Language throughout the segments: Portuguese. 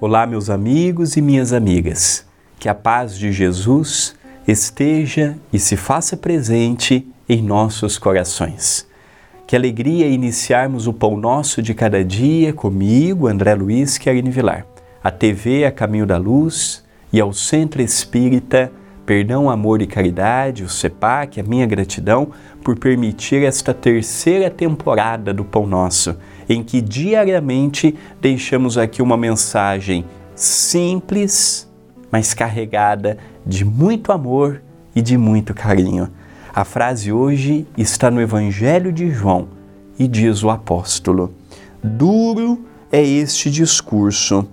Olá, meus amigos e minhas amigas. Que a paz de Jesus esteja e se faça presente em nossos corações. Que alegria iniciarmos o Pão Nosso de cada dia comigo, André Luiz Querine Vilar, a TV A Caminho da Luz e ao Centro Espírita Perdão, Amor e Caridade, o CEPAC, a minha gratidão por permitir esta terceira temporada do Pão Nosso em que diariamente deixamos aqui uma mensagem simples, mas carregada de muito amor e de muito carinho. A frase hoje está no Evangelho de João e diz o apóstolo: Duro é este discurso.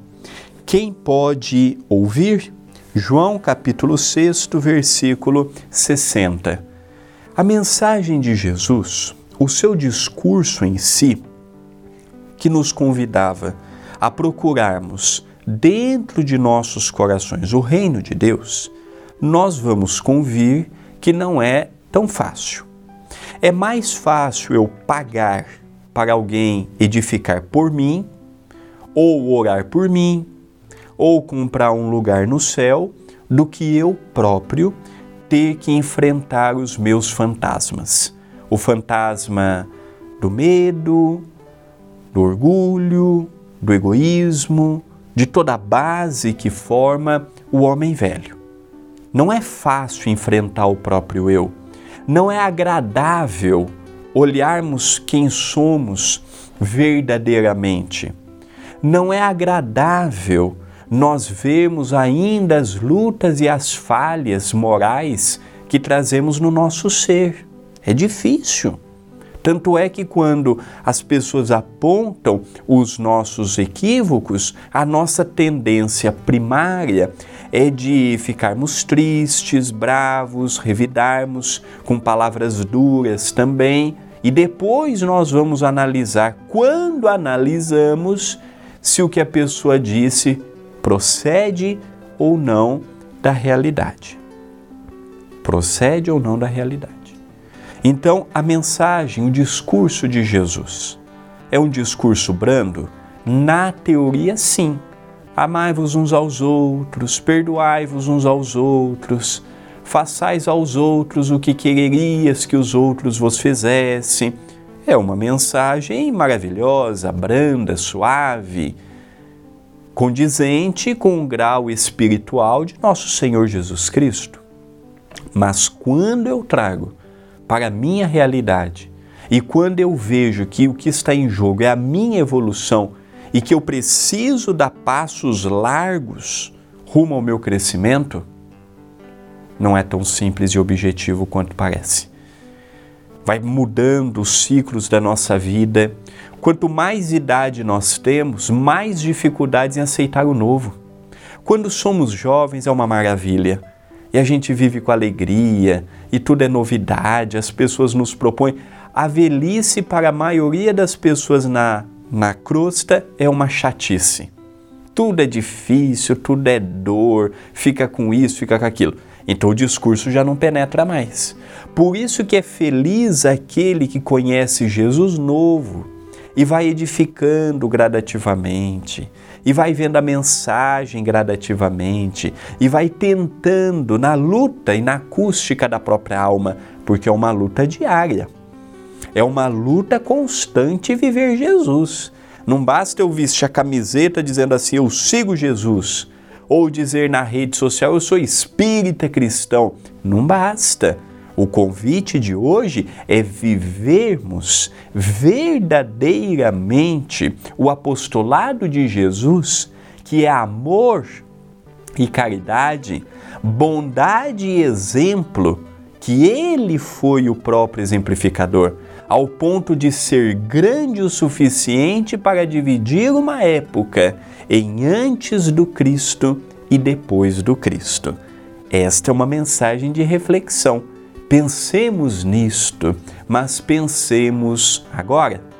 Quem pode ouvir? João capítulo 6, versículo 60. A mensagem de Jesus, o seu discurso em si, que nos convidava a procurarmos dentro de nossos corações o reino de Deus, nós vamos convir que não é tão fácil. É mais fácil eu pagar para alguém edificar por mim, ou orar por mim, ou comprar um lugar no céu, do que eu próprio ter que enfrentar os meus fantasmas. O fantasma do medo, do orgulho, do egoísmo, de toda a base que forma o homem velho. Não é fácil enfrentar o próprio eu. Não é agradável olharmos quem somos verdadeiramente. Não é agradável nós vermos ainda as lutas e as falhas morais que trazemos no nosso ser. É difícil. Tanto é que quando as pessoas apontam os nossos equívocos, a nossa tendência primária é de ficarmos tristes, bravos, revidarmos com palavras duras também, e depois nós vamos analisar, quando analisamos, se o que a pessoa disse procede ou não da realidade. Procede ou não da realidade. Então, a mensagem, o discurso de Jesus é um discurso brando? Na teoria, sim. Amai-vos uns aos outros, perdoai-vos uns aos outros, façais aos outros o que quererias que os outros vos fizessem. É uma mensagem maravilhosa, branda, suave, condizente com o grau espiritual de nosso Senhor Jesus Cristo. Mas quando eu trago para a minha realidade. E quando eu vejo que o que está em jogo é a minha evolução e que eu preciso dar passos largos rumo ao meu crescimento, não é tão simples e objetivo quanto parece. Vai mudando os ciclos da nossa vida. Quanto mais idade nós temos, mais dificuldades em aceitar o novo. Quando somos jovens é uma maravilha e a gente vive com alegria e tudo é novidade, as pessoas nos propõem. A velhice, para a maioria das pessoas na, na crosta, é uma chatice. Tudo é difícil, tudo é dor, fica com isso, fica com aquilo. Então o discurso já não penetra mais. Por isso que é feliz aquele que conhece Jesus novo e vai edificando gradativamente e vai vendo a mensagem gradativamente e vai tentando na luta e na acústica da própria alma, porque é uma luta diária. É uma luta constante viver Jesus. Não basta eu vestir a camiseta dizendo assim, eu sigo Jesus, ou dizer na rede social, eu sou espírita cristão. Não basta. O convite de hoje é vivermos verdadeiramente o apostolado de Jesus, que é amor e caridade, bondade e exemplo, que ele foi o próprio exemplificador, ao ponto de ser grande o suficiente para dividir uma época em antes do Cristo e depois do Cristo. Esta é uma mensagem de reflexão Pensemos nisto, mas pensemos agora.